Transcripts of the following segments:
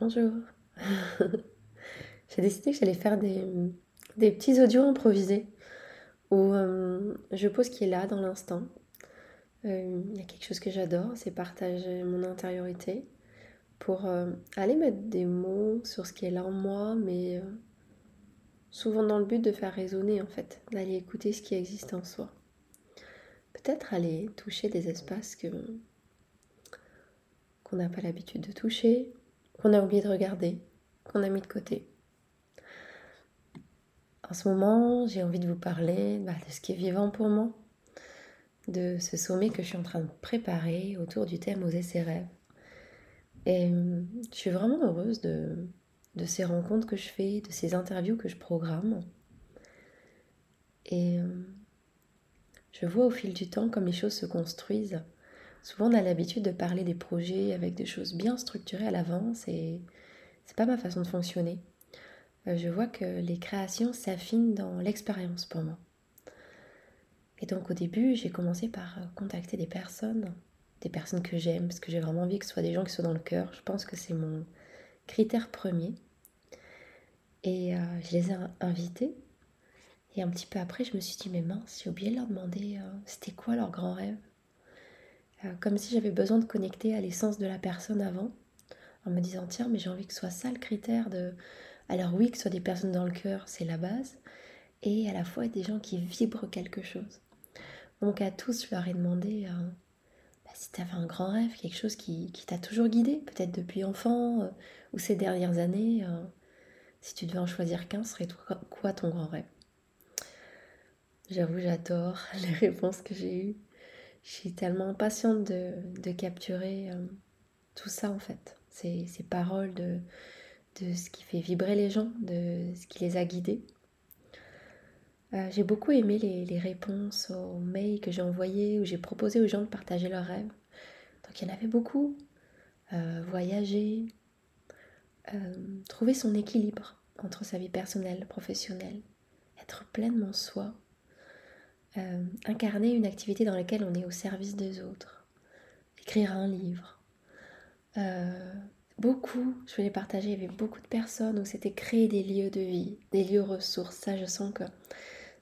Bonjour. J'ai décidé que j'allais faire des, petits audios improvisés où euh, je pose qui est là dans l'instant. Euh, il y a quelque chose que j'adore, c'est partager mon intériorité pour euh, aller mettre des mots sur ce qui est là en moi, mais souvent dans le but de faire résonner en fait, d'aller écouter ce qui existe en soi. Peut-être aller toucher des espaces que qu'on n'a pas l'habitude de toucher, qu'on a oublié de regarder, qu'on a mis de côté. En ce moment, j'ai envie de vous parler bah, de ce qui est vivant pour moi, de ce sommet que je suis en train de préparer autour du thème Oser ses rêves. Et euh, je suis vraiment heureuse de, de ces rencontres que je fais, de ces interviews que je programme. Et euh, je vois au fil du temps comme les choses se construisent Souvent, on a l'habitude de parler des projets avec des choses bien structurées à l'avance et c'est pas ma façon de fonctionner. Euh, je vois que les créations s'affinent dans l'expérience pour moi. Et donc, au début, j'ai commencé par contacter des personnes, des personnes que j'aime, parce que j'ai vraiment envie que ce soit des gens qui soient dans le cœur. Je pense que c'est mon critère premier. Et euh, je les ai invités. Et un petit peu après, je me suis dit, mais mince, j'ai oublié de leur demander euh, c'était quoi leur grand rêve? Euh, comme si j'avais besoin de connecter à l'essence de la personne avant, en me disant tiens, mais j'ai envie que ce soit ça le critère de. Alors oui, que ce soit des personnes dans le cœur, c'est la base, et à la fois des gens qui vibrent quelque chose. Donc à tous, je leur ai demandé euh, bah, si tu avais un grand rêve, quelque chose qui, t'a toujours guidé, peut-être depuis enfant euh, ou ces dernières années. si tu devais en choisir qu'un, serait quoi ton grand rêve? J'avoue, j'adore les réponses que j'ai eues. Je suis tellement impatiente de, capturer euh, tout ça en fait, ces, ces paroles de, de, ce qui fait vibrer les gens, de ce qui les a guidés. Euh, j'ai beaucoup aimé les, réponses aux mails que j'ai envoyés où j'ai proposé aux gens de partager leurs rêves. Donc il y en avait beaucoup. Euh, voyager, trouver son équilibre entre sa vie personnelle, professionnelle, être pleinement soi, euh, incarner une activité dans laquelle on est au service des autres, écrire un livre. Euh, beaucoup, je il y avait beaucoup de personnes où c'était créer des lieux de vie, des lieux ressources. Ça, je sens que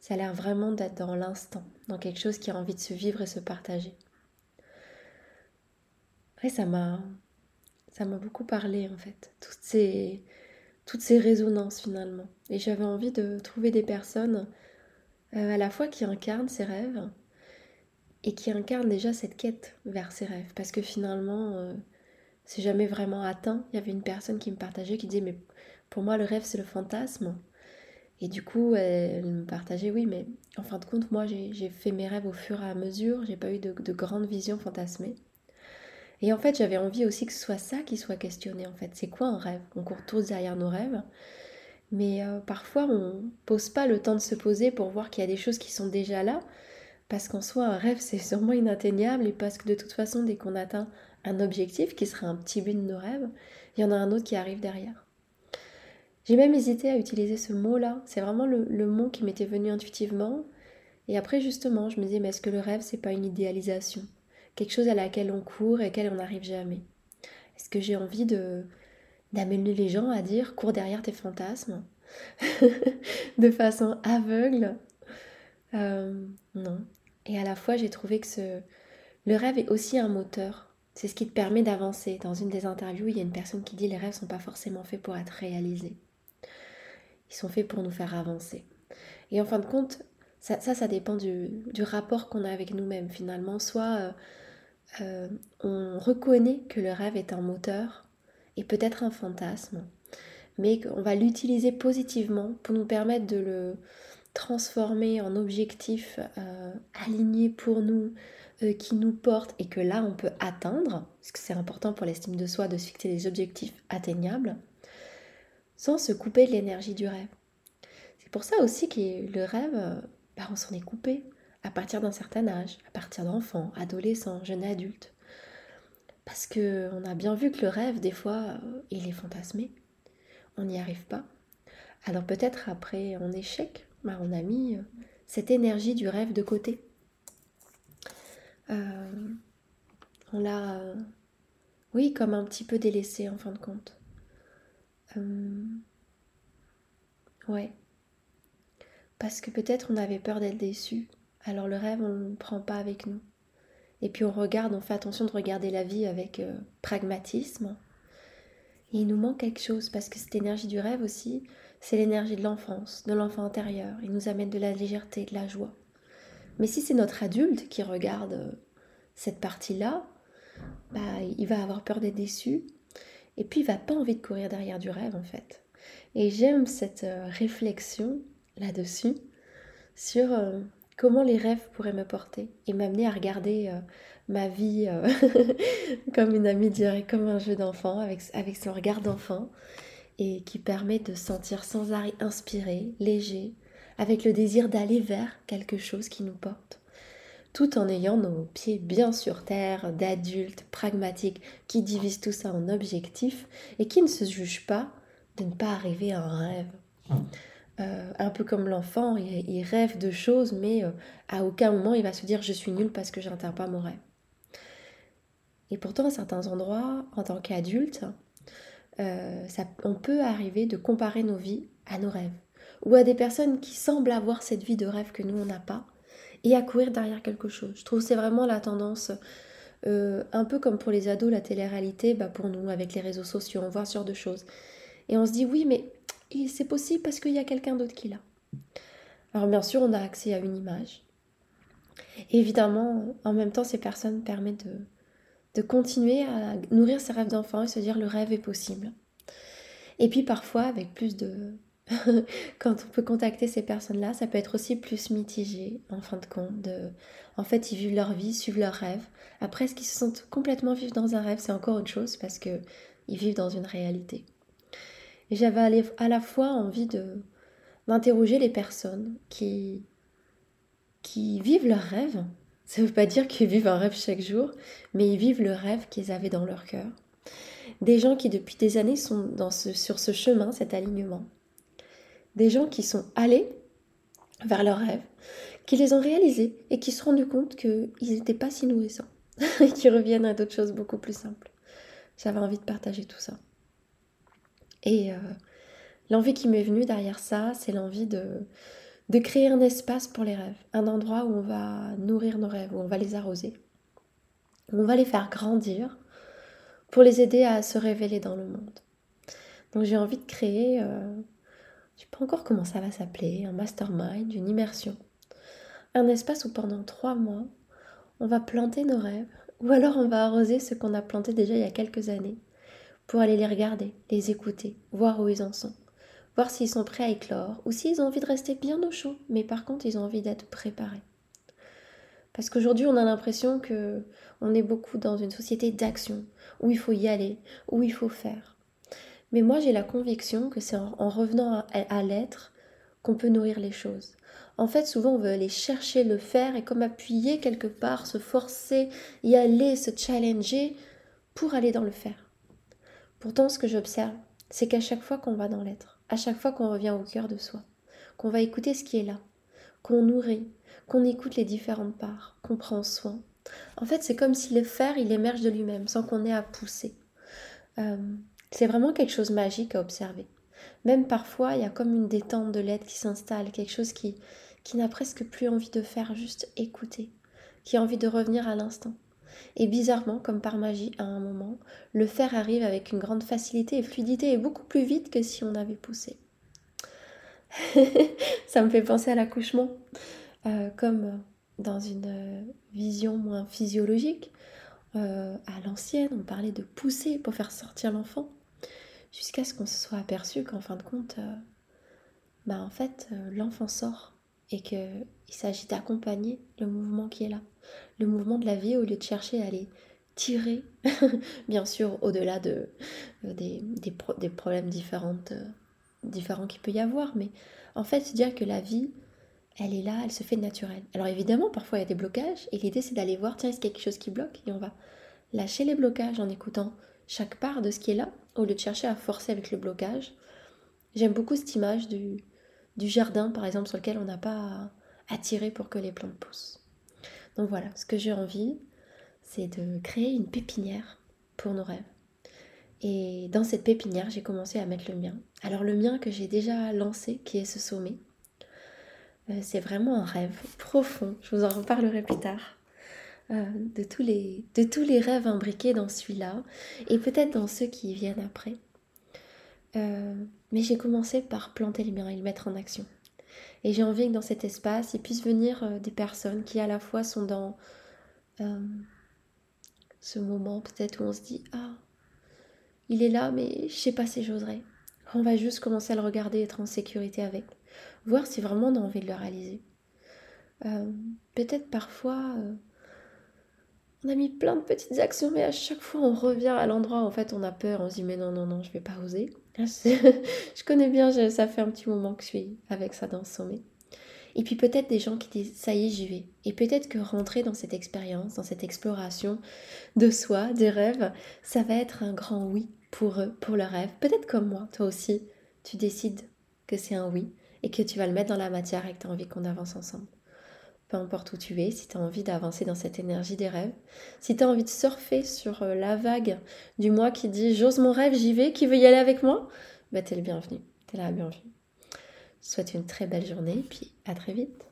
ça a l'air vraiment d'être dans l'instant, dans quelque chose qui a envie de se vivre et se partager. Après, ça m'a, ça m'a beaucoup parlé en fait, toutes ces, toutes ces résonances finalement. Et j'avais envie de trouver des personnes à la fois qui incarne ses rêves et qui incarne déjà cette quête vers ses rêves. Parce que finalement, euh, c'est jamais vraiment atteint. Il y avait une personne qui me partageait qui disait Mais pour moi, le rêve, c'est le fantasme. Et du coup, elle me partageait Oui, mais en fin de compte, moi, j'ai fait mes rêves au fur et à mesure. J'ai pas eu de, de grandes visions fantasmées. Et en fait, j'avais envie aussi que ce soit ça qui soit questionné. En fait, c'est quoi un rêve? On court tous derrière nos rêves. Mais euh, parfois, on pose pas le temps de se poser pour voir qu'il y a des choses qui sont déjà là, parce qu'en soi, un rêve, c'est sûrement inatteignable, et parce que de toute façon, dès qu'on atteint un objectif, qui serait un petit but de nos rêves, il y en a un autre qui arrive derrière. J'ai même hésité à utiliser ce mot-là, c'est vraiment le, mot qui m'était venu intuitivement, et après, justement, je me disais, mais est-ce que le rêve, c'est pas une idéalisation? Quelque chose à laquelle on court et à laquelle on n'arrive jamais? Est-ce que j'ai envie de d'amener les gens à dire cours derrière tes fantasmes de façon aveugle. Euh, non. Et à la fois, j'ai trouvé que ce... le rêve est aussi un moteur. C'est ce qui te permet d'avancer. Dans une des interviews, il y a une personne qui dit les rêves ne sont pas forcément faits pour être réalisés. Ils sont faits pour nous faire avancer. Et en fin de compte, ça, ça, dépend du, rapport qu'on a avec nous-mêmes finalement. Soit euh, euh, on reconnaît que le rêve est un moteur, et peut-être un fantasme, mais qu'on va l'utiliser positivement pour nous permettre de le transformer en objectif euh, aligné pour nous, euh, qui nous porte et que là on peut atteindre, parce que c'est important pour l'estime de soi de se fixer des objectifs atteignables, sans se couper de l'énergie du rêve. C'est pour ça aussi que le rêve, euh, bah, on s'en est coupé à partir d'un certain âge, à partir d'enfants, adolescents, jeunes adultes. Parce qu'on a bien vu que le rêve, des fois, euh, il est fantasmé. On n'y arrive pas. Alors peut-être après un échec, bah, on a mis euh, cette énergie du rêve de côté. Euh, on l'a, oui, comme un petit peu délaissé en fin de compte. Ouais. Parce que peut-être on avait peur d'être déçu. Alors le rêve, on ne le prend pas avec nous. Et puis on regarde, on fait attention de regarder la vie avec euh, pragmatisme. Il nous manque quelque chose parce que cette énergie du rêve aussi, c'est l'énergie de l'enfance, de l'enfant intérieur. Il nous amène de la légèreté, de la joie. Mais si c'est notre adulte qui regarde euh, cette partie-là, bah, il va avoir peur d'être déçu. Et puis il va pas envie de courir derrière du rêve en fait. Et j'aime cette euh, réflexion là-dessus sur comment les rêves pourraient me porter et m'amener à regarder euh, ma vie comme une amie dirait, comme un jeu d'enfant avec, avec son regard d'enfant et qui permet de sentir sans arrêt inspiré, léger, avec le désir d'aller vers quelque chose qui nous porte tout en ayant nos pieds bien sur terre, d'adultes pragmatiques qui divisent tout ça en objectifs et qui ne se jugent pas de ne pas arriver à un rêve. Euh, un peu comme l'enfant, il, rêve de choses, mais euh, à aucun moment il va se dire je suis nul parce que j'atteins pas mon rêve. Et pourtant, à certains endroits, en tant qu'adulte, euh, on peut arriver de comparer nos vies à nos rêves. Ou à des personnes qui semblent avoir cette vie de rêve que nous, on n'a pas et à courir derrière quelque chose. Je trouve que c'est vraiment la tendance, un peu comme pour les ados, la télé-réalité, bah pour nous, avec les réseaux sociaux, on voit ce genre de choses. Et on se dit, oui, mais c'est possible parce qu'il y a quelqu'un d'autre qui l'a. Alors bien sûr, on a accès à une image. Et évidemment, en même temps, ces personnes permettent de, continuer à nourrir ses rêves d'enfant et se dire le rêve est possible. Et puis parfois, avec plus de, quand on peut contacter ces personnes-là, ça peut être aussi plus mitigé en fin de compte. En fait, ils vivent leur vie, suivent leurs rêves. Après, est-ce qu'ils se sentent complètement vivre dans un rêve? C'est encore autre chose parce qu'ils vivent dans une réalité. Et j'avais à la fois envie d'interroger les personnes qui, vivent leurs rêves. Ça ne veut pas dire qu'ils vivent un rêve chaque jour, mais ils vivent le rêve qu'ils avaient dans leur cœur. Des gens qui depuis des années sont sur ce chemin, cet alignement des gens qui sont allés vers leurs rêves, qui les ont réalisés et qui se sont rendus compte qu'ils n'étaient pas si nourrissants et qui reviennent à d'autres choses beaucoup plus simples. J'avais envie de partager tout ça. Et euh, l'envie qui m'est venue derrière ça, c'est l'envie de, de créer un espace pour les rêves, un endroit où on va nourrir nos rêves, où on va les arroser, où on va les faire grandir pour les aider à se révéler dans le monde. Donc j'ai envie de créer euh, je sais pas encore comment ça va s'appeler, un mastermind, une immersion. Un espace où pendant trois mois, on va planter nos rêves, ou alors on va arroser ce qu'on a planté déjà il y a quelques années, pour aller les regarder, les écouter, voir où ils en sont, voir s'ils sont prêts à éclore, ou s'ils ont envie de rester bien au chaud, mais par contre ils ont envie d'être préparés. Parce qu'aujourd'hui, on a l'impression que on est beaucoup dans une société d'action, où il faut y aller, où il faut faire. Mais moi, j'ai la conviction que c'est en, revenant à, l'être qu'on peut nourrir les choses. En fait, souvent, on veut aller chercher le faire et comme appuyer quelque part, se forcer, y aller, se challenger pour aller dans le faire. Pourtant, ce que j'observe, c'est qu'à chaque fois qu'on va dans l'être, à chaque fois qu'on revient au cœur de soi, qu'on va écouter ce qui est là, qu'on nourrit, qu'on écoute les différentes parts, qu'on prend soin. En fait, c'est comme si le faire, il émerge de lui-même, sans qu'on ait à pousser. Euh, c'est vraiment quelque chose de magique à observer. Même parfois, il y a comme une détente de l'être qui s'installe, quelque chose qui, qui n'a presque plus envie de faire, juste écouter, qui a envie de revenir à l'instant. Et bizarrement, comme par magie, à un moment, le faire arrive avec une grande facilité et fluidité et beaucoup plus vite que si on avait poussé. Ça me fait penser à l'accouchement, euh, comme dans une vision moins physiologique. Euh, à l'ancienne, on parlait de pousser pour faire sortir l'enfant jusqu'à ce qu'on se soit aperçu qu'en fin de compte, euh, bah en fait, euh, l'enfant sort et qu'il s'agit d'accompagner le mouvement qui est là, le mouvement de la vie au lieu de chercher à aller tirer, bien sûr, au-delà de, euh, des, problèmes différentes, différents qu'il peut y avoir, mais en fait, dire que la vie, elle est là, elle se fait naturelle. Alors évidemment, parfois il y a des blocages, et l'idée c'est d'aller voir, tiens, est-ce y a quelque chose qui bloque, et on va lâcher les blocages en écoutant chaque part de ce qui est là, au lieu de chercher à forcer avec le blocage. J'aime beaucoup cette image du, du, jardin, par exemple, sur lequel on n'a pas à, tirer pour que les plantes poussent. Donc voilà, ce que j'ai envie, c'est de créer une pépinière pour nos rêves. Et dans cette pépinière, j'ai commencé à mettre le mien. Alors le mien que j'ai déjà lancé, qui est ce sommet, euh, c'est vraiment un rêve profond. Je vous en reparlerai plus tard. Euh, de, tous les, rêves imbriqués dans celui-là et peut-être dans ceux qui viennent après. Euh, mais j'ai commencé par planter les miens et le mettre en action. Et j'ai envie que dans cet espace, il puisse venir des personnes qui à la fois sont dans ce moment peut-être où on se dit Ah, il est là, mais je sais pas si j'oserais. On va juste commencer à le regarder, être en sécurité avec. Voir si vraiment on a envie de le réaliser. Euh, peut-être parfois, euh, on a mis plein de petites actions, mais à chaque fois on revient à l'endroit, en fait on a peur, on se dit mais non, non, non, je vais pas oser. je connais bien, ça fait un petit moment que je suis avec ça dans le sommet. Et puis peut-être des gens qui disent ça y est, j'y vais. Et peut-être que rentrer dans cette expérience, dans cette exploration de soi, des rêves, ça va être un grand oui pour eux, pour le rêve. Peut-être comme moi, toi aussi, tu décides que c'est un oui et que tu vas le mettre dans la matière et que tu as envie qu'on avance ensemble. Peu importe où tu es, si tu as envie d'avancer dans cette énergie des rêves, si tu as envie de surfer sur euh, la vague du moi qui dit j'ose mon rêve, j'y vais, qui veut y aller avec moi, bah t'es le bienvenu, t'es la bienvenue souhaite une très belle journée, puis à très vite.